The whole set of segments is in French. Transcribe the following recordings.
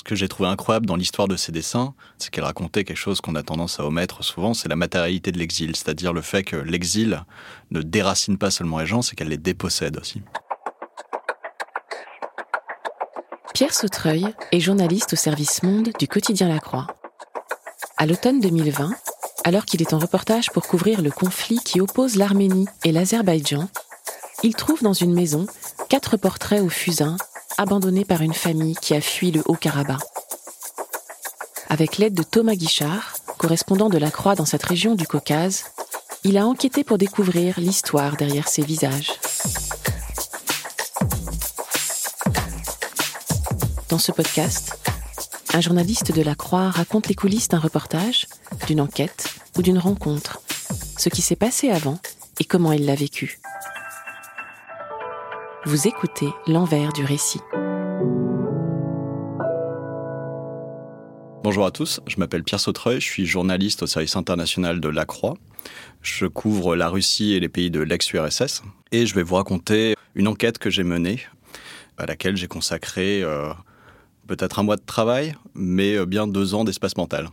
Ce que j'ai trouvé incroyable dans l'histoire de ces dessins, c'est qu'elle racontait quelque chose qu'on a tendance à omettre souvent, c'est la matérialité de l'exil, c'est-à-dire le fait que l'exil ne déracine pas seulement les gens, c'est qu'elle les dépossède aussi. Pierre Sautreuil est journaliste au service Monde du quotidien La Croix. À l'automne 2020, alors qu'il est en reportage pour couvrir le conflit qui oppose l'Arménie et l'Azerbaïdjan, il trouve dans une maison quatre portraits au fusain abandonnés par une famille qui a fui le Haut-Karabakh. Avec l'aide de Thomas Guichard, correspondant de la Croix dans cette région du Caucase, il a enquêté pour découvrir l'histoire derrière ces visages. Dans ce podcast, un journaliste de la Croix raconte les coulisses d'un reportage, d'une enquête ou d'une rencontre, ce qui s'est passé avant et comment il l'a vécu. Vous écoutez l'envers du récit. Bonjour à tous, je m'appelle Pierre Sautreuil, je suis journaliste au service international de La Croix. Je couvre la Russie et les pays de l'ex-URSS et je vais vous raconter une enquête que j'ai menée à laquelle j'ai consacré euh, peut-être un mois de travail, mais euh, bien deux ans d'espace mental.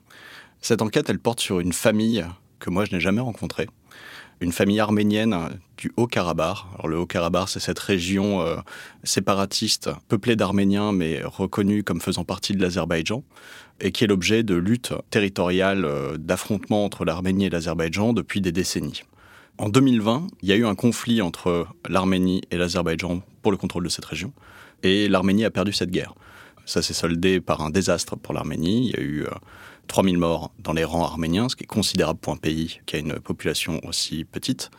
Cette enquête, elle porte sur une famille que moi je n'ai jamais rencontrée, une famille arménienne du Haut-Karabakh. Le Haut-Karabakh, c'est cette région euh, séparatiste, peuplée d'Arméniens, mais reconnue comme faisant partie de l'Azerbaïdjan, et qui est l'objet de luttes territoriales, euh, d'affrontements entre l'Arménie et l'Azerbaïdjan depuis des décennies. En 2020, il y a eu un conflit entre l'Arménie et l'Azerbaïdjan pour le contrôle de cette région, et l'Arménie a perdu cette guerre. Ça s'est soldé par un désastre pour l'Arménie. Il y a eu 3000 euh, morts dans les rangs arméniens, ce qui est considérable pour un pays qui a une population aussi petite.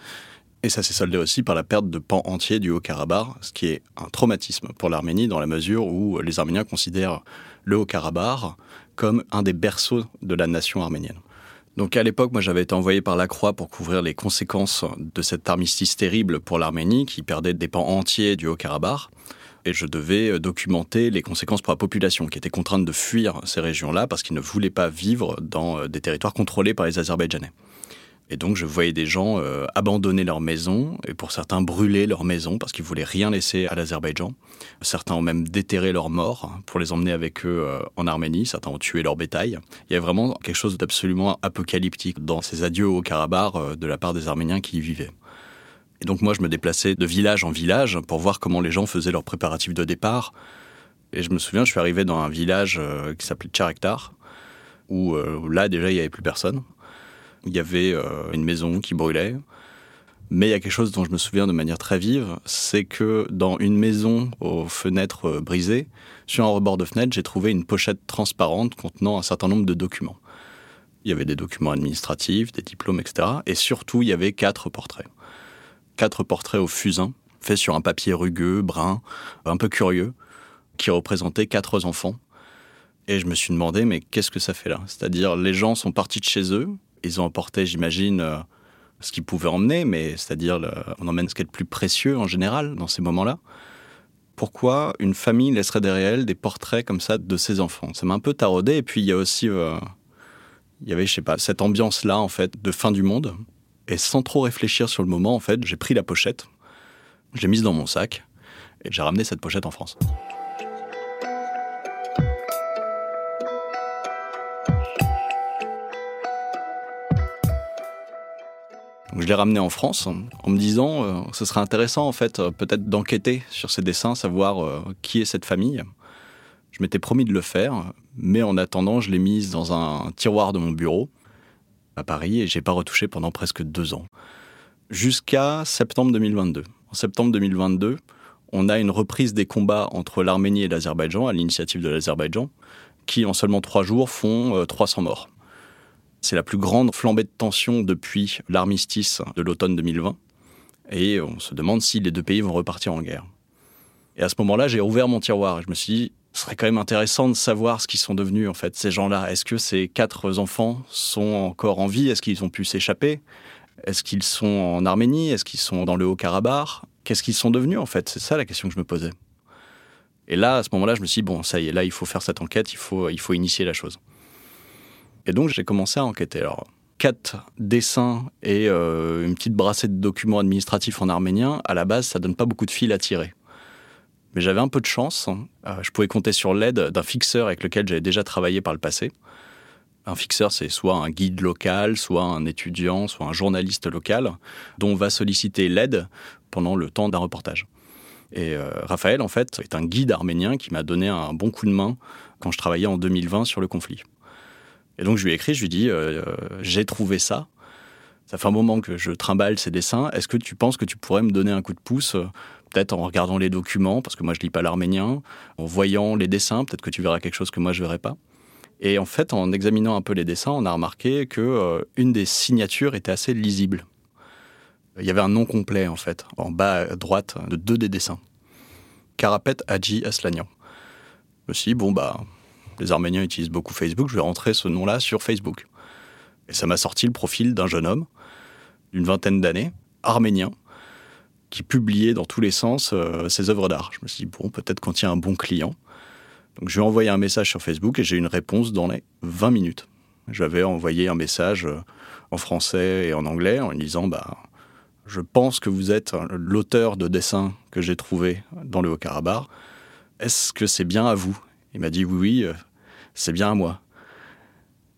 Et ça s'est soldé aussi par la perte de pans entiers du Haut-Karabakh, ce qui est un traumatisme pour l'Arménie dans la mesure où les Arméniens considèrent le Haut-Karabakh comme un des berceaux de la nation arménienne. Donc à l'époque, moi j'avais été envoyé par la Croix pour couvrir les conséquences de cet armistice terrible pour l'Arménie qui perdait des pans entiers du Haut-Karabakh et je devais euh, documenter les conséquences pour la population qui était contrainte de fuir ces régions-là parce qu'ils ne voulaient pas vivre dans euh, des territoires contrôlés par les Azerbaïdjanais. Et donc je voyais des gens euh, abandonner leur maison et pour certains brûler leur maison parce qu'ils voulaient rien laisser à l'Azerbaïdjan. Certains ont même déterré leurs morts pour les emmener avec eux en Arménie. Certains ont tué leur bétail. Il y a vraiment quelque chose d'absolument apocalyptique dans ces adieux au Karabakh de la part des Arméniens qui y vivaient. Et donc moi, je me déplaçais de village en village pour voir comment les gens faisaient leurs préparatifs de départ. Et je me souviens, je suis arrivé dans un village euh, qui s'appelait Tcharektar, où euh, là, déjà, il n'y avait plus personne. Il y avait euh, une maison qui brûlait. Mais il y a quelque chose dont je me souviens de manière très vive, c'est que dans une maison aux fenêtres brisées, sur un rebord de fenêtre, j'ai trouvé une pochette transparente contenant un certain nombre de documents. Il y avait des documents administratifs, des diplômes, etc. Et surtout, il y avait quatre portraits quatre portraits au fusain, faits sur un papier rugueux, brun, un peu curieux, qui représentaient quatre enfants. Et je me suis demandé, mais qu'est-ce que ça fait là? C'est-à-dire, les gens sont partis de chez eux, ils ont emporté, j'imagine, euh, ce qu'ils pouvaient emmener, mais c'est-à-dire, on emmène ce qui est le plus précieux en général dans ces moments-là. Pourquoi une famille laisserait derrière elle des portraits comme ça de ses enfants? Ça m'a un peu taraudé. Et puis, il y a aussi, euh, il y avait, je sais pas, cette ambiance-là, en fait, de fin du monde, et sans trop réfléchir sur le moment, en fait, j'ai pris la pochette, je l'ai mise dans mon sac et j'ai ramené cette pochette en France. je l'ai ramené en France en me disant euh, ce serait intéressant en fait euh, peut-être d'enquêter sur ces dessins, savoir euh, qui est cette famille. Je m'étais promis de le faire, mais en attendant, je l'ai mise dans un tiroir de mon bureau à Paris et j'ai pas retouché pendant presque deux ans. Jusqu'à septembre 2022. En septembre 2022, on a une reprise des combats entre l'Arménie et l'Azerbaïdjan, à l'initiative de l'Azerbaïdjan, qui en seulement trois jours font 300 euh, morts. C'est la plus grande flambée de tension depuis l'armistice de l'automne 2020. Et on se demande si les deux pays vont repartir en guerre. Et à ce moment-là, j'ai ouvert mon tiroir et je me suis dit, ce serait quand même intéressant de savoir ce qu'ils sont devenus en fait ces gens-là. Est-ce que ces quatre enfants sont encore en vie? Est-ce qu'ils ont pu s'échapper? Est-ce qu'ils sont en Arménie? Est-ce qu'ils sont dans le Haut-Karabakh? Qu'est-ce qu'ils sont devenus en fait? C'est ça la question que je me posais. Et là, à ce moment-là, je me suis dit, bon, ça y est, là, il faut faire cette enquête, il faut, il faut initier la chose. Et donc, j'ai commencé à enquêter. Alors, quatre dessins et euh, une petite brassée de documents administratifs en arménien, à la base, ça donne pas beaucoup de fil à tirer. Mais j'avais un peu de chance. Euh, je pouvais compter sur l'aide d'un fixeur avec lequel j'avais déjà travaillé par le passé. Un fixeur, c'est soit un guide local, soit un étudiant, soit un journaliste local, dont on va solliciter l'aide pendant le temps d'un reportage. Et euh, Raphaël, en fait, est un guide arménien qui m'a donné un bon coup de main quand je travaillais en 2020 sur le conflit. Et donc je lui ai écrit, je lui ai dit, euh, j'ai trouvé ça. Ça fait un moment que je trimballe ces dessins. Est-ce que tu penses que tu pourrais me donner un coup de pouce peut-être en regardant les documents, parce que moi je lis pas l'arménien, en voyant les dessins, peut-être que tu verras quelque chose que moi je verrai pas. Et en fait, en examinant un peu les dessins, on a remarqué que euh, une des signatures était assez lisible. Il y avait un nom complet en fait, en bas à droite de deux des dessins. Karapet Haji Aslanian. Je me suis dit, bon bah, les Arméniens utilisent beaucoup Facebook, je vais rentrer ce nom-là sur Facebook. Et ça m'a sorti le profil d'un jeune homme d'une vingtaine d'années, arménien, qui publiait dans tous les sens euh, ses œuvres d'art. Je me suis dit, bon, peut-être qu'on tient un bon client. Donc je lui ai envoyé un message sur Facebook et j'ai eu une réponse dans les 20 minutes. J'avais envoyé un message euh, en français et en anglais en lui disant, bah, je pense que vous êtes l'auteur de dessins que j'ai trouvé dans le Haut-Karabakh. Est-ce que c'est bien à vous? Il m'a dit, oui, oui, euh, c'est bien à moi.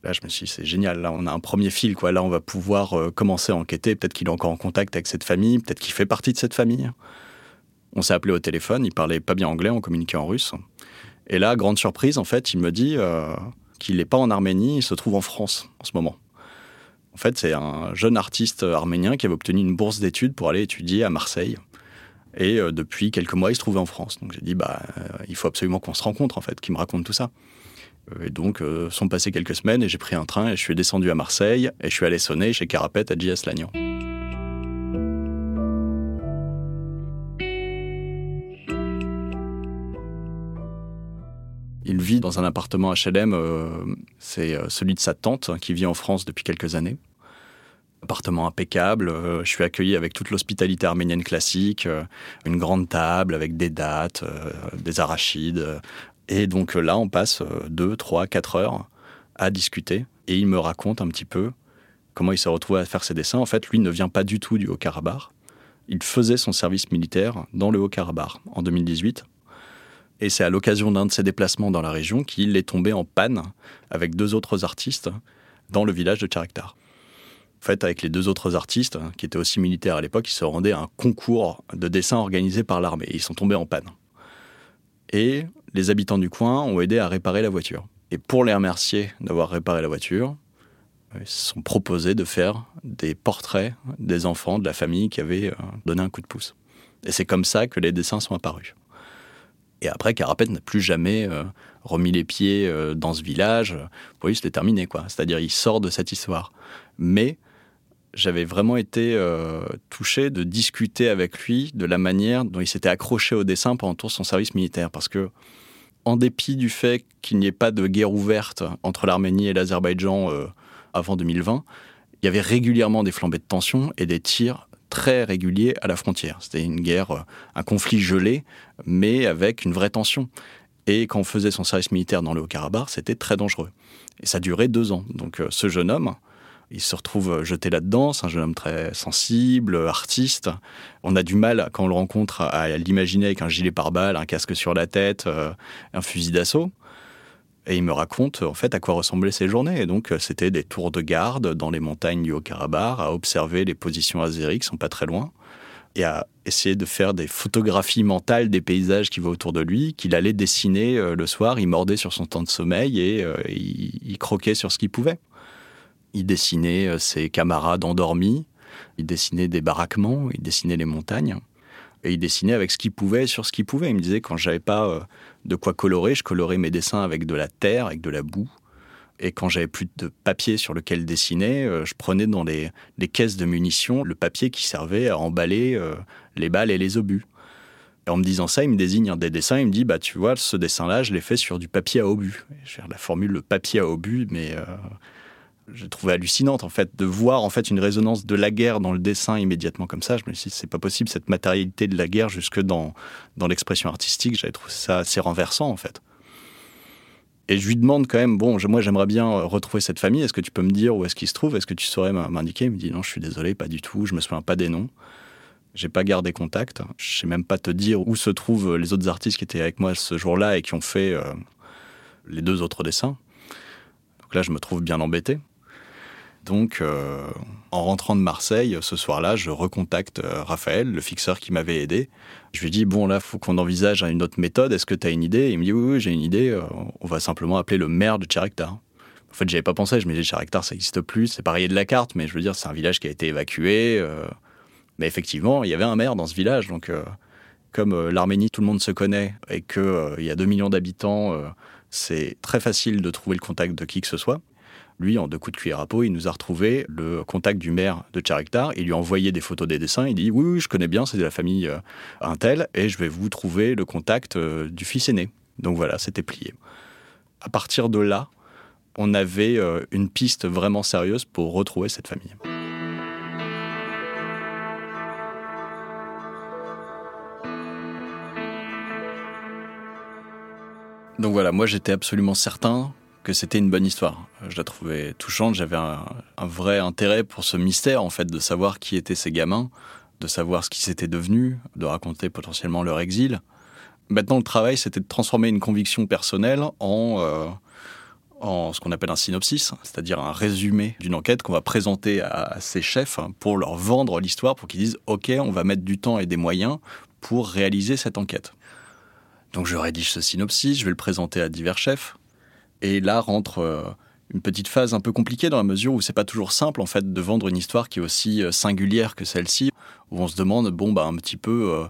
Là, je me suis dit, c'est génial. Là, on a un premier fil. Quoi. Là, on va pouvoir euh, commencer à enquêter. Peut-être qu'il est encore en contact avec cette famille. Peut-être qu'il fait partie de cette famille. On s'est appelé au téléphone. Il parlait pas bien anglais. On communiquait en russe. Et là, grande surprise, en fait, il me dit euh, qu'il n'est pas en Arménie. Il se trouve en France en ce moment. En fait, c'est un jeune artiste arménien qui avait obtenu une bourse d'études pour aller étudier à Marseille. Et euh, depuis quelques mois, il se trouvait en France. Donc j'ai dit, bah, il faut absolument qu'on se rencontre, en fait, qu'il me raconte tout ça. Euh, et donc, euh, sont passées quelques semaines et j'ai pris un train et je suis descendu à Marseille et je suis allé sonner chez Carapet à J.S. Lagnan. Il vit dans un appartement HLM, euh, c'est celui de sa tante hein, qui vit en France depuis quelques années. Appartement impeccable, je suis accueilli avec toute l'hospitalité arménienne classique, une grande table avec des dates, des arachides, et donc là, on passe 2, 3, 4 heures à discuter. Et il me raconte un petit peu comment il s'est retrouvé à faire ses dessins. En fait, lui ne vient pas du tout du Haut-Karabakh. Il faisait son service militaire dans le Haut-Karabakh en 2018. Et c'est à l'occasion d'un de ses déplacements dans la région qu'il est tombé en panne avec deux autres artistes dans le village de Tcharektar. En fait, avec les deux autres artistes, qui étaient aussi militaires à l'époque, ils se rendaient à un concours de dessin organisé par l'armée. Ils sont tombés en panne. Et les habitants du coin ont aidé à réparer la voiture. Et pour les remercier d'avoir réparé la voiture, ils se sont proposés de faire des portraits des enfants de la famille qui avaient euh, donné un coup de pouce. Et c'est comme ça que les dessins sont apparus. Et après, Carapet n'a plus jamais euh, remis les pieds euh, dans ce village. Pour lui, c'était terminé, quoi. C'est-à-dire, il sort de cette histoire. Mais j'avais vraiment été touché de discuter avec lui de la manière dont il s'était accroché au dessin pendant tout son service militaire. Parce que en dépit du fait qu'il n'y ait pas de guerre ouverte entre l'Arménie et l'Azerbaïdjan euh, avant 2020, il y avait régulièrement des flambées de tension et des tirs très réguliers à la frontière. C'était une guerre, euh, un conflit gelé, mais avec une vraie tension. Et quand on faisait son service militaire dans le Haut-Karabakh, c'était très dangereux. Et ça durait deux ans. Donc euh, ce jeune homme, il se retrouve jeté là-dedans. C'est un jeune homme très sensible, artiste. On a du mal, quand on le rencontre, à l'imaginer avec un gilet pare-balles, un casque sur la tête, euh, un fusil d'assaut. Et il me raconte en fait à quoi ressemblaient ces journées. Et donc c'était des tours de garde dans les montagnes du Haut-Karabakh, à observer les positions azéries qui sont pas très loin, et à essayer de faire des photographies mentales des paysages qui vont autour de lui, qu'il allait dessiner euh, le soir. Il mordait sur son temps de sommeil et euh, il croquait sur ce qu'il pouvait. Il dessinait euh, ses camarades endormis, il dessinait des baraquements, il dessinait les montagnes. Et il dessinait avec ce qu'il pouvait sur ce qu'il pouvait. Il me disait quand j'avais pas euh, de quoi colorer, je colorais mes dessins avec de la terre, avec de la boue. Et quand j'avais plus de papier sur lequel dessiner, euh, je prenais dans les, caisses de munitions le papier qui servait à emballer les balles et les obus. Et en me disant ça, il me désigne un des dessins, il me dit, bah tu vois, ce dessin-là, je l'ai fait sur du papier à obus. Je la formule le papier à obus, mais j'ai trouvé hallucinante en fait de voir en fait une résonance de la guerre dans le dessin immédiatement comme ça. Je me suis dit c'est pas possible cette matérialité de la guerre jusque dans dans l'expression artistique. J'avais trouvé ça assez renversant en fait. Et je lui demande quand même bon moi j'aimerais bien retrouver cette famille. Est-ce que tu peux me dire où est-ce qu'ils se trouvent Est-ce que tu saurais m'indiquer? Il me dit non je suis désolé pas du tout. Je me souviens pas des noms. J'ai pas gardé contact. Je sais même pas te dire où se trouvent les autres artistes qui étaient avec moi ce jour-là et qui ont fait euh, les deux autres dessins. Donc là je me trouve bien embêté. Donc, euh, en rentrant de Marseille, ce soir-là, je recontacte euh, Raphaël, le fixeur qui m'avait aidé. Je lui dis Bon, là, faut qu'on envisage une autre méthode. Est-ce que tu as une idée? Il me dit Oui, oui j'ai une idée. Euh, on va simplement appeler le maire de Tcharektar. En fait, j'avais pas pensé. Je me disais Tcharektar, ça n'existe plus. C'est rayé de la carte, mais je veux dire, c'est un village qui a été évacué. mais effectivement, il y avait un maire dans ce village. Donc, comme l'Arménie, tout le monde se connaît et qu'il y a 2 millions d'habitants, c'est très facile de trouver le contact de qui que ce soit. Lui, en deux coups de cuillère à peau, il nous a retrouvé le contact du maire de Tcharektar. Il lui a envoyé des photos des dessins. Il dit Oui, oui, je connais bien, c'est de la famille euh, Intel, et je vais vous trouver le contact euh, du fils aîné. Donc voilà, c'était plié. À partir de là, on avait euh, une piste vraiment sérieuse pour retrouver cette famille. Donc voilà, moi j'étais absolument certain que c'était une bonne histoire. Je la trouvais touchante, j'avais un, vrai intérêt pour ce mystère, en fait, de savoir qui étaient ces gamins, de savoir ce qu'ils s'étaient devenus, de raconter potentiellement leur exil. Maintenant, le travail, c'était de transformer une conviction personnelle en, euh, en ce qu'on appelle un synopsis, c'est-à-dire un résumé d'une enquête qu'on va présenter à, ces chefs pour leur vendre l'histoire, pour qu'ils disent OK, on va mettre du temps et des moyens pour réaliser cette enquête. Donc je rédige ce synopsis, je vais le présenter à divers chefs, et là rentre euh, une petite phase un peu compliquée dans la mesure où c'est pas toujours simple en fait de vendre une histoire qui est aussi euh, singulière que celle-ci, où on se demande bon bah un petit peu euh,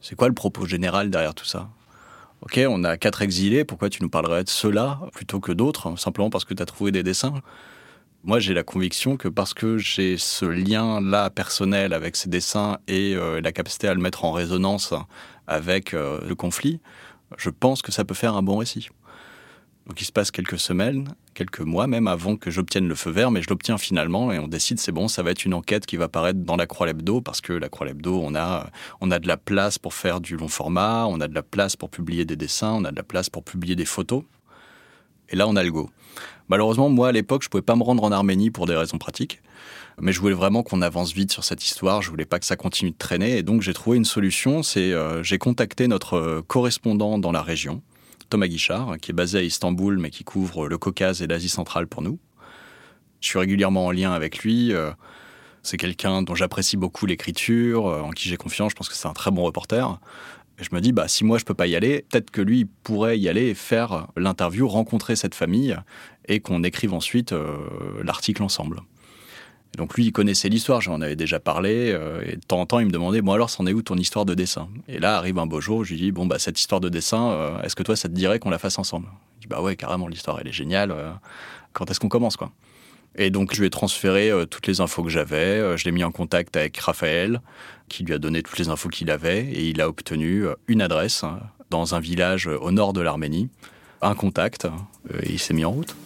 c'est quoi le propos général derrière tout ça? Ok, on a quatre exilés, pourquoi tu nous parlerais de ceux-là plutôt que d'autres, hein, simplement parce que tu as trouvé des dessins? Moi, j'ai la conviction que parce que j'ai ce lien-là personnel avec ces dessins et la capacité à le mettre en résonance avec le conflit, je pense que ça peut faire un bon récit. Donc il se passe quelques semaines, quelques mois même avant que j'obtienne le feu vert, mais je l'obtiens finalement et on décide c'est bon, ça va être une enquête qui va paraître dans la Croix Lebdo parce que la Croix Lebdo, on a, on a de la place pour faire du long format, on a de la place pour publier des dessins, on a de la place pour publier des photos. Et là, on a le go. Malheureusement, moi à l'époque, je pouvais pas me rendre en Arménie pour des raisons pratiques. Mais je voulais vraiment qu'on avance vite sur cette histoire. Je voulais pas que ça continue de traîner. Et donc, j'ai trouvé une solution. C'est, euh, j'ai contacté notre correspondant dans la région, Thomas Guichard, qui est basé à Istanbul, mais qui couvre le Caucase et l'Asie centrale pour nous. Je suis régulièrement en lien avec lui. Euh, c'est quelqu'un dont j'apprécie beaucoup l'écriture, euh, en qui j'ai confiance. Je pense que c'est un très bon reporter. Je me dis, bah, si moi je peux pas y aller, peut-être que lui pourrait y aller faire l'interview, rencontrer cette famille et qu'on écrive ensuite euh, l'article ensemble donc lui, il connaissait l'histoire, j'en avais déjà parlé, euh, et de temps en temps, il me demandait, bon alors, c'en est où ton histoire de dessin? Et là arrive un beau jour, je lui dis, bon, bah cette histoire de dessin, euh, est-ce que toi, ça te dirait qu'on la fasse ensemble? Il dit, bah ouais, carrément, l'histoire, elle est géniale, euh, quand est-ce qu'on commence, quoi? Et donc, je lui ai transféré toutes les infos que j'avais, je l'ai mis en contact avec Raphaël, qui lui a donné toutes les infos qu'il avait, et il a obtenu une adresse hein, dans un village au nord de l'Arménie, un contact, et il s'est mis en route.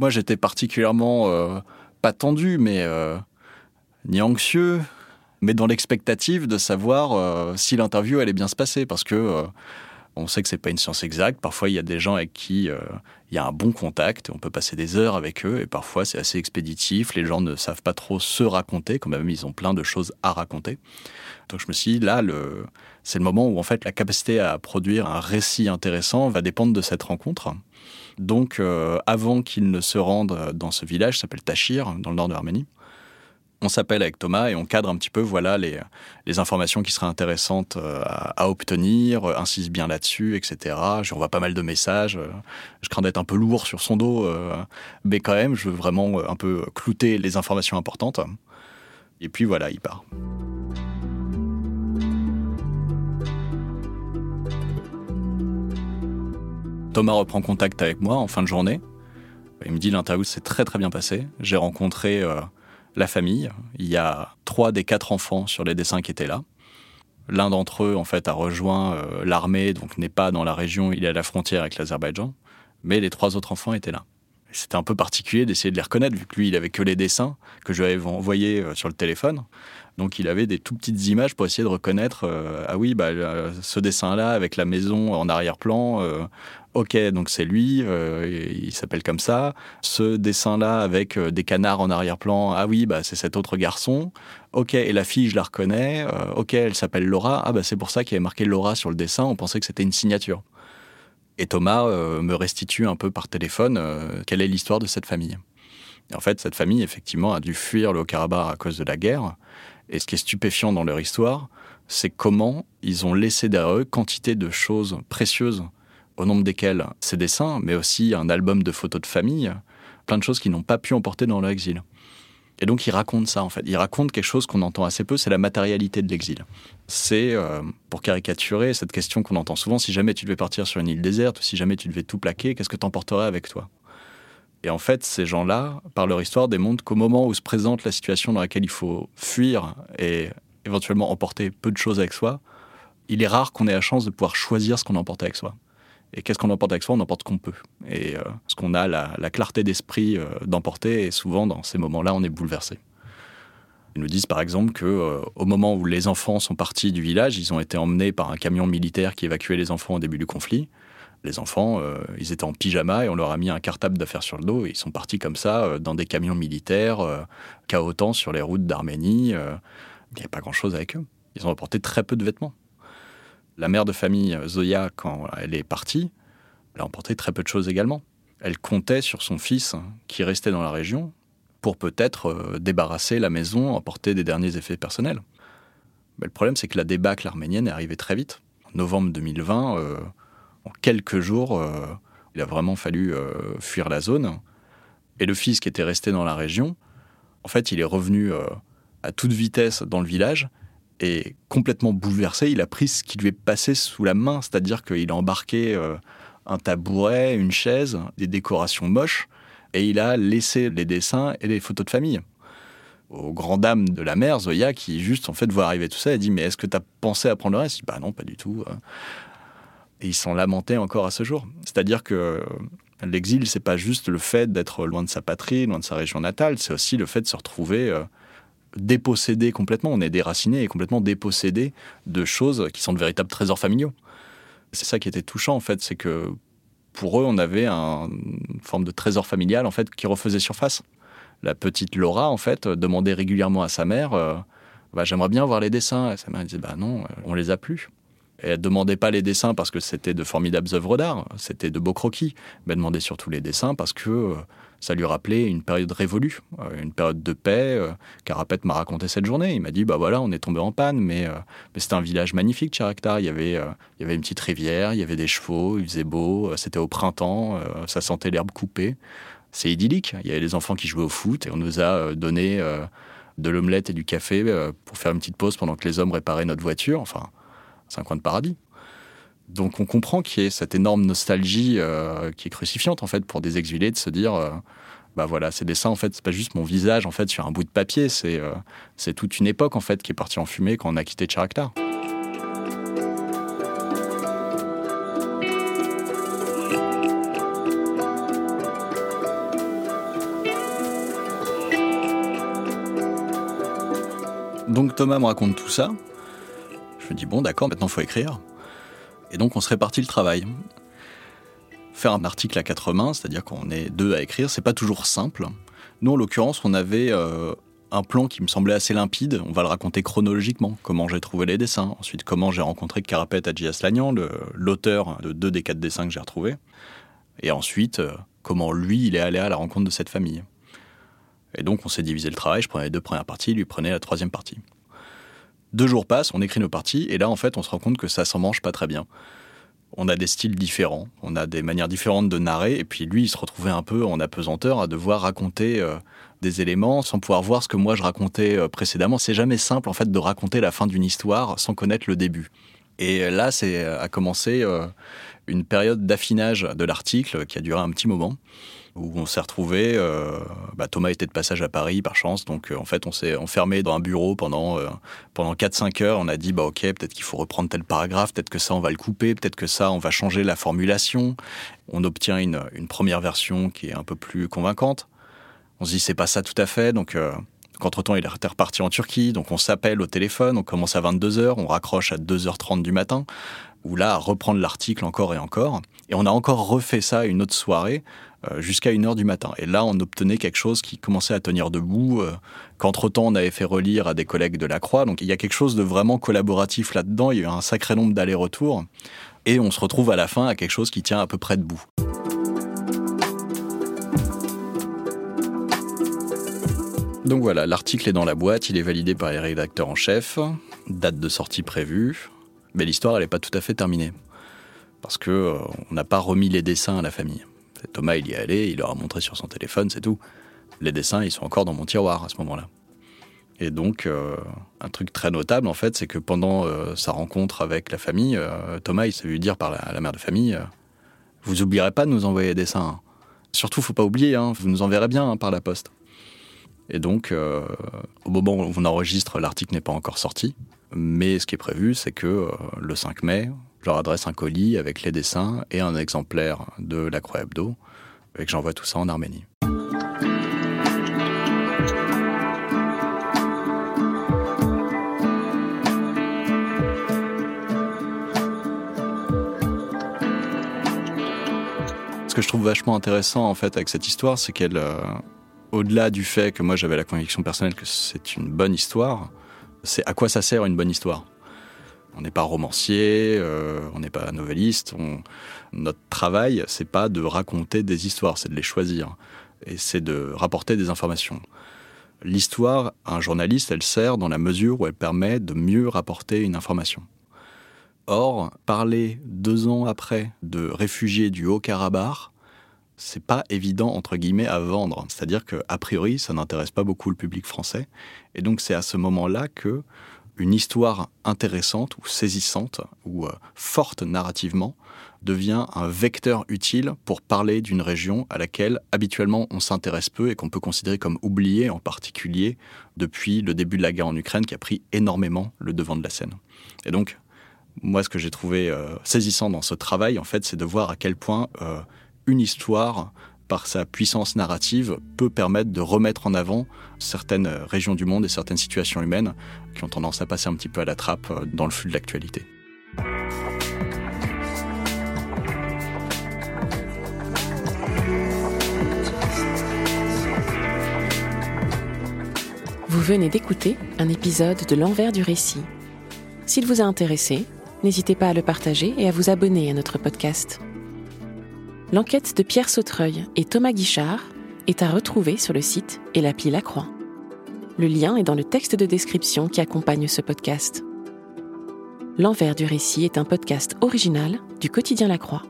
Moi, j'étais particulièrement euh, pas tendu, mais euh, ni anxieux, mais dans l'expectative de savoir euh, si l'interview allait bien se passer, parce que on sait que c'est pas une science exacte. Parfois, il y a des gens avec qui il y a un bon contact, on peut passer des heures avec eux, et parfois c'est assez expéditif. Les gens ne savent pas trop se raconter, quand même, ils ont plein de choses à raconter. Donc je me suis dit, là, c'est le moment où en fait la capacité à produire un récit intéressant va dépendre de cette rencontre. Donc, euh, avant qu'il ne se rende dans ce village, s'appelle Tachir, dans le nord de l'Arménie, on s'appelle avec Thomas et on cadre un petit peu voilà les, informations qui seraient intéressantes euh, à, obtenir, insiste bien là-dessus, etc. J'envoie pas mal de messages. Euh, je crains d'être un peu lourd sur son dos, mais quand même, je veux vraiment un peu clouter les informations importantes. Et puis voilà, il part. Thomas reprend contact avec moi en fin de journée. Il me dit l'interview s'est très très bien passée. J'ai rencontré euh, la famille. Il y a trois des quatre enfants sur les dessins qui étaient là. L'un d'entre eux, en fait, a rejoint euh, l'armée, donc n'est pas dans la région, il est à la frontière avec l'Azerbaïdjan. Mais les trois autres enfants étaient là. C'était un peu particulier d'essayer de les reconnaître, vu que lui, il avait que les dessins que je lui avais envoyés euh, sur le téléphone. Donc il avait des tout petites images pour essayer de reconnaître, euh, ah oui, bah, ce dessin-là avec la maison en arrière-plan, euh, ok, donc c'est lui, il s'appelle comme ça. Ce dessin-là avec des canards en arrière-plan, ah oui, bah, c'est cet autre garçon. Ok, et la fille, je la reconnais. ok, elle s'appelle Laura. Ah bah c'est pour ça qu'il y avait marqué Laura sur le dessin, on pensait que c'était une signature. Et Thomas euh, me restitue un peu par téléphone euh, quelle est l'histoire de cette famille. en fait, cette famille, effectivement, a dû fuir le Haut-Karabakh à cause de la guerre. Et ce qui est stupéfiant dans leur histoire, c'est comment ils ont laissé derrière eux quantité de choses précieuses, au nombre desquelles ces dessins, mais aussi un album de photos de famille, plein de choses qu'ils n'ont pas pu emporter dans leur exil. Et donc il raconte ça en fait. Il raconte quelque chose qu'on entend assez peu, c'est la matérialité de l'exil. C'est, euh, pour caricaturer cette question qu'on entend souvent, si jamais tu devais partir sur une île déserte ou si jamais tu devais tout plaquer, qu'est-ce que t'emporterais avec toi? Et en fait, ces gens-là, par leur histoire, démontrent qu'au moment où se présente la situation dans laquelle il faut fuir et éventuellement emporter peu de choses avec soi, il est rare qu'on ait la chance de pouvoir choisir ce qu'on emporte avec soi. Et qu'est-ce qu'on emporte avec soi? On emporte ce qu'on peut. Et euh, ce qu'on a la, clarté d'esprit euh, d'emporter, et souvent dans ces moments-là, on est bouleversé. Ils nous disent par exemple que euh, au moment où les enfants sont partis du village, ils ont été emmenés par un camion militaire qui évacuait les enfants au début du conflit. Les enfants, ils étaient en pyjama et on leur a mis un cartable d'affaires sur le dos et ils sont partis comme ça dans des camions militaires, cahotant sur les routes d'Arménie. Il n'y avait pas grand-chose avec eux. Ils ont apporté très peu de vêtements. La mère de famille, Zoya, quand elle est partie, elle a emporté très peu de choses également. Elle comptait sur son fils qui restait dans la région pour peut-être euh, débarrasser la maison, emporter des derniers effets personnels. Mais le problème, c'est que la débâcle arménienne est arrivée très vite. En novembre 2020, euh, en quelques jours, euh, il a vraiment fallu fuir la zone. Et le fils qui était resté dans la région, en fait, il est revenu à toute vitesse dans le village est complètement bouleversé. Il a pris ce qui lui est passé sous la main, c'est-à-dire qu'il a embarqué euh, un tabouret, une chaise, des décorations moches, et il a laissé les dessins et les photos de famille. Aux grand dames de la mère, Zoya, qui juste en fait voit arriver tout ça, elle dit Mais est-ce que tu as pensé à prendre le reste? Bah non, pas du tout. Euh. Et il s'en lamentait encore à ce jour. C'est-à-dire que l'exil, c'est pas juste le fait d'être loin de sa patrie, loin de sa région natale, c'est aussi le fait de se retrouver euh, dépossédé complètement, on est déraciné et complètement dépossédé de choses qui sont de véritables trésors familiaux. C'est ça qui était touchant en fait, c'est que pour eux, on avait une forme de trésor familial en fait qui refaisait surface. La petite Laura en fait demandait régulièrement à sa mère euh, bah, j'aimerais bien voir les dessins. Et sa mère disait bah non, euh, on les a plus. Et elle demandait pas les dessins parce que c'était de formidables œuvres d'art, c'était de beaux croquis, mais elle demandait surtout les dessins parce que euh, ça lui rappelait une période révolue, euh, une période de paix. Euh, Carapet m'a raconté cette journée. Il m'a dit, bah voilà, on est tombé en panne, mais, euh, mais c'était un village magnifique, Charaktar. Il y avait, il y avait une petite rivière, il y avait des chevaux, il faisait beau, c'était au printemps, ça sentait l'herbe coupée. C'est idyllique. Il y avait des enfants qui jouaient au foot et on nous a donné de l'omelette et du café pour faire une petite pause pendant que les hommes réparaient notre voiture. Enfin, c'est un coin de paradis. Donc on comprend qu'il y ait cette énorme nostalgie euh, qui est crucifiante en fait pour des exilés de se dire euh, bah voilà ces dessins en fait c'est pas juste mon visage en fait sur un bout de papier c'est euh, toute une époque en fait qui est partie en fumée quand on a quitté Charaktar. Donc Thomas me raconte tout ça. Je me dis bon d'accord maintenant faut écrire. Et donc on se répartit le travail. Faire un article à quatre mains, c'est-à-dire qu'on est deux à écrire, c'est pas toujours simple. Nous, en l'occurrence, on avait euh, un plan qui me semblait assez limpide. On va le raconter chronologiquement. Comment j'ai trouvé les dessins. Ensuite, comment j'ai rencontré Carapet Adji Aslanian, l'auteur de deux des quatre dessins que j'ai retrouvés. Et ensuite, euh, comment lui, il est allé à la rencontre de cette famille. Et donc, on s'est divisé le travail. Je prenais les deux premières parties, lui prenait la troisième partie. Deux jours passent, on écrit nos parties, et là, en fait, on se rend compte que ça s'en mange pas très bien. On a des styles différents, on a des manières différentes de narrer, et puis lui, il se retrouvait un peu en apesanteur à devoir raconter euh, des éléments sans pouvoir voir ce que moi je racontais euh, précédemment. C'est jamais simple, en fait, de raconter la fin d'une histoire sans connaître le début. Et là, c'est a commencé euh, une période d'affinage de l'article qui a duré un petit moment. Où on s'est retrouvé. Euh, bah, Thomas était de passage à Paris par chance, donc euh, en fait on s'est enfermé dans un bureau pendant euh, pendant 4-5 heures. On a dit bah ok peut-être qu'il faut reprendre tel paragraphe, peut-être que ça on va le couper, peut-être que ça on va changer la formulation. On obtient une, une première version qui est un peu plus convaincante. On se dit c'est pas ça tout à fait, donc entre-temps, il est reparti en Turquie, donc on s'appelle au téléphone, on commence à 22h, on raccroche à 2h30 du matin, où là, à reprendre l'article encore et encore. Et on a encore refait ça une autre soirée, jusqu'à 1h du matin. Et là, on obtenait quelque chose qui commençait à tenir debout, euh, qu'entre-temps, on avait fait relire à des collègues de la Croix. Donc il y a quelque chose de vraiment collaboratif là-dedans, il y a eu un sacré nombre d'allers-retours, et on se retrouve à la fin à quelque chose qui tient à peu près debout. Donc voilà, l'article est dans la boîte, il est validé par les rédacteurs en chef, date de sortie prévue, mais l'histoire n'est pas tout à fait terminée. Parce que euh, on n'a pas remis les dessins à la famille. Thomas il y est allé, il leur a montré sur son téléphone, c'est tout. Les dessins ils sont encore dans mon tiroir à ce moment-là. Et donc, euh, un truc très notable, en fait, c'est que pendant euh, sa rencontre avec la famille, Thomas, il s'est vu dire par la, mère de famille Vous oublierez pas de nous envoyer les dessins. Surtout, faut pas oublier, hein, vous nous enverrez bien hein, par la poste. Et donc, euh, au moment où on enregistre, l'article n'est pas encore sorti. Mais ce qui est prévu, c'est que euh, le 5 mai, je leur adresse un colis avec les dessins et un exemplaire de la Croix Hebdo, et que j'envoie tout ça en Arménie. Ce que je trouve vachement intéressant en fait avec cette histoire, c'est qu'elle euh, au-delà du fait que moi j'avais la conviction personnelle que c'est une bonne histoire, c'est à quoi ça sert une bonne histoire? On n'est pas romancier, euh, on n'est pas novelliste. Notre travail, c'est pas de raconter des histoires, c'est de les choisir. Et c'est de rapporter des informations. L'histoire, un journaliste, elle sert dans la mesure où elle permet de mieux rapporter une information. Or, parler deux ans après de réfugiés du Haut-Karabakh, c'est pas évident entre guillemets à vendre. C'est-à-dire que a priori, ça n'intéresse pas beaucoup le public français. Et donc c'est à ce moment-là que une histoire intéressante ou saisissante ou euh, forte narrativement devient un vecteur utile pour parler d'une région à laquelle habituellement on s'intéresse peu et qu'on peut considérer comme oubliée, en particulier depuis le début de la guerre en Ukraine qui a pris énormément le devant de la scène. Et donc, moi, ce que j'ai trouvé euh, saisissant dans ce travail, en fait, c'est de voir à quel point euh, une histoire, par sa puissance narrative, peut permettre de remettre en avant certaines régions du monde et certaines situations humaines qui ont tendance à passer un petit peu à la trappe euh, dans le flux de l'actualité. Vous venez d'écouter un épisode de L'envers du récit. S'il vous a intéressé, n'hésitez pas à le partager et à vous abonner à notre podcast. L'enquête de Pierre Sautreuil et Thomas Guichard est à retrouver sur le site et l'appli La Croix. Le lien est dans le texte de description qui accompagne ce podcast. L'envers du récit est un podcast original du quotidien La Croix.